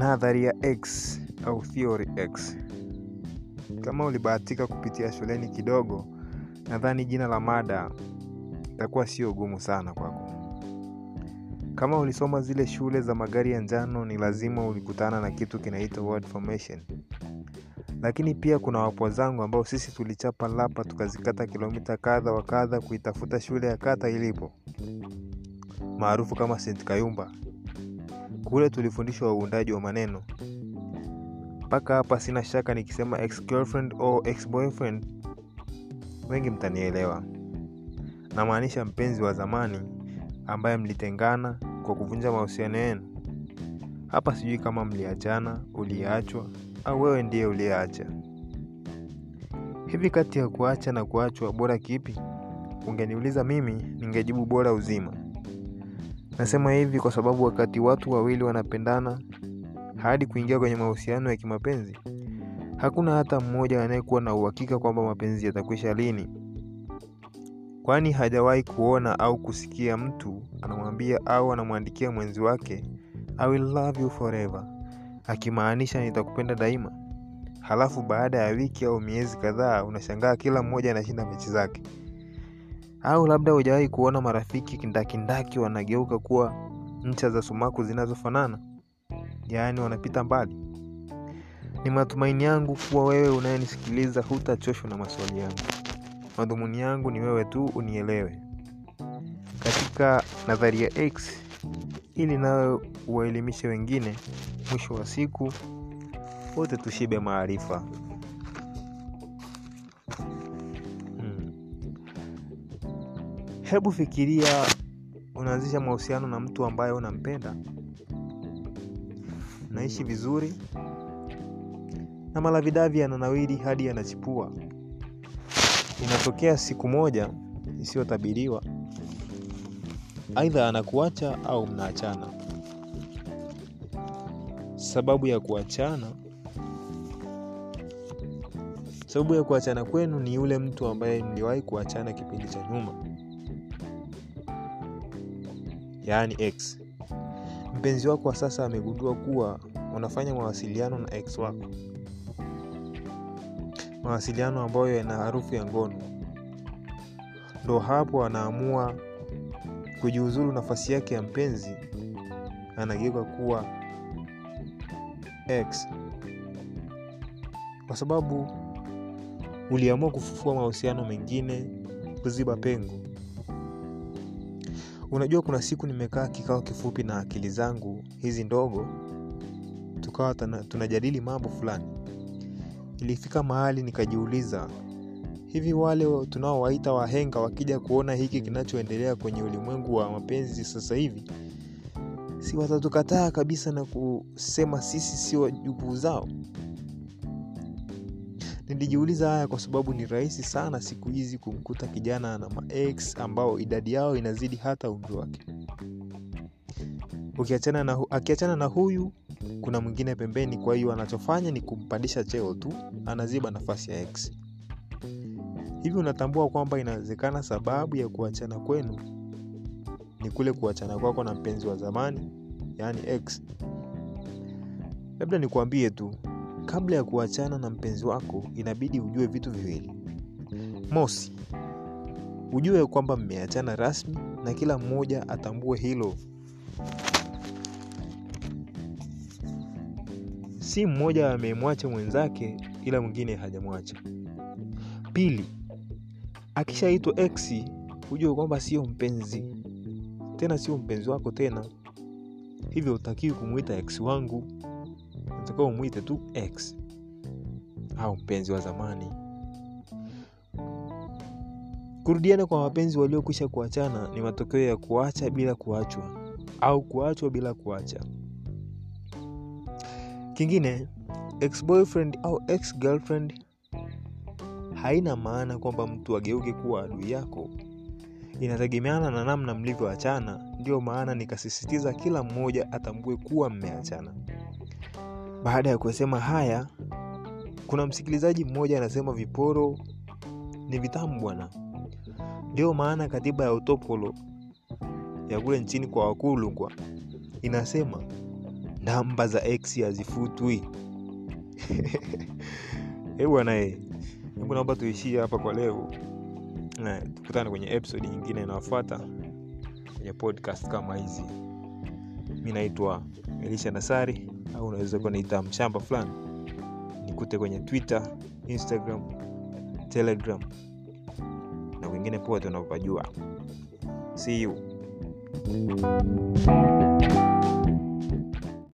Nadharia X au Theory X. Kama ulibahatika kupitia shuleni kidogo, nadhani jina la mada itakuwa sio gumu sana kwako. Kama ulisoma zile shule za magari ya njano, ni lazima ulikutana na kitu kinaitwa word formation. Lakini pia kuna wapwa zangu ambao sisi tulichapa lapa tukazikata kilomita kadha wa kadha kuitafuta shule ya kata ilipo, maarufu kama St. Kayumba. Kule tulifundishwa uundaji wa maneno. Mpaka hapa sina shaka nikisema ex girlfriend au ex boyfriend, wengi mtanielewa. Namaanisha mpenzi wa zamani ambaye mlitengana kwa kuvunja mahusiano yenu. Hapa sijui kama mliachana, uliachwa au wewe ndiye uliyeacha. Hivi kati ya kuacha na kuachwa, bora kipi? Ungeniuliza mimi, ningejibu bora uzima. Nasema hivi kwa sababu wakati watu wawili wanapendana hadi kuingia kwenye mahusiano ya kimapenzi, hakuna hata mmoja anayekuwa na uhakika kwamba mapenzi yatakwisha lini, kwani hajawahi kuona au kusikia mtu anamwambia au anamwandikia mwenzi wake I will love you forever, akimaanisha nitakupenda daima. Halafu baada ya wiki au miezi kadhaa unashangaa kila mmoja anashinda mechi zake. Au labda hujawahi kuona marafiki kindakindaki wanageuka kuwa ncha za sumaku zinazofanana, yaani wanapita mbali. Ni matumaini yangu kuwa wewe unayenisikiliza hutachoshwa na maswali yangu. Madhumuni yangu ni wewe tu unielewe katika nadharia X, ili nawe uwaelimishe wengine. Mwisho wa siku wote tushibe maarifa. Hebu fikiria unaanzisha mahusiano na mtu ambaye unampenda, naishi vizuri. Na malavidavi yananawiri hadi yanachipua. Inatokea siku moja isiyotabiriwa, aidha anakuacha au mnaachana. Sababu ya kuachana. Sababu ya kuachana kwenu ni yule mtu ambaye mliwahi kuachana kipindi cha nyuma, yaani x Mpenzi wako wa sasa amegundua kuwa unafanya mawasiliano na x wako, mawasiliano ambayo yana harufu ya ngono. Ndo hapo anaamua kujiuzulu nafasi yake ya mpenzi, anageuka kuwa x kwa sababu uliamua kufufua mahusiano mengine, kuziba pengo. Unajua, kuna siku nimekaa kikao kifupi na akili zangu hizi ndogo, tukawa tunajadili mambo fulani. Ilifika mahali nikajiuliza, hivi wale tunaowaita wahenga wakija kuona hiki kinachoendelea kwenye ulimwengu wa mapenzi sasa hivi, si watatukataa kabisa na kusema sisi sio jukuu zao? Nilijiuliza haya kwa sababu ni rahisi sana siku hizi kumkuta kijana na max ambao idadi yao inazidi hata umri wake. Ukiachana na, akiachana na huyu kuna mwingine pembeni. Kwa hiyo anachofanya ni kumpandisha cheo tu, anaziba nafasi ya x Hivi unatambua kwamba inawezekana sababu ya kuachana kwenu ni kule kuachana kwako na mpenzi wa zamani, yaani x Labda nikuambie tu kabla ya kuachana na mpenzi wako inabidi ujue vitu viwili. Mosi, ujue kwamba mmeachana rasmi na kila mmoja atambue hilo. Si mmoja amemwacha mwenzake ila mwingine hajamwacha. Pili, akishaitwa ex hujue kwamba sio mpenzi tena, sio mpenzi wako tena, hivyo utakiwi kumwita x wangu unatakiwa umwite tu x au mpenzi wa zamani. Kurudiana kwa wapenzi waliokwisha kuachana ni matokeo ya kuacha bila kuachwa au kuachwa bila kuacha. Kingine, ex au ex haina maana kwamba mtu ageuke kuwa adui yako. Inategemeana na namna mlivyoachana. Ndio maana nikasisitiza kila mmoja atambue kuwa mmeachana. Baada ya kusema haya, kuna msikilizaji mmoja anasema viporo ni vitamu bwana. Ndio maana katiba ya utopolo ya kule nchini kwa Wakulungwa inasema namba za x hazifutwi. Bwana hebu naomba tuishie hapa kwa leo. Tukutane kwenye episode nyingine inayofuata kwenye podcast kama hizi. Mi naitwa elisha nasari au unaweza kuwa naita mshamba fulani. Nikute kwenye twitter instagram telegram. Na wengine pote unavyojua see you